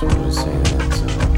just wanna say that. Uh...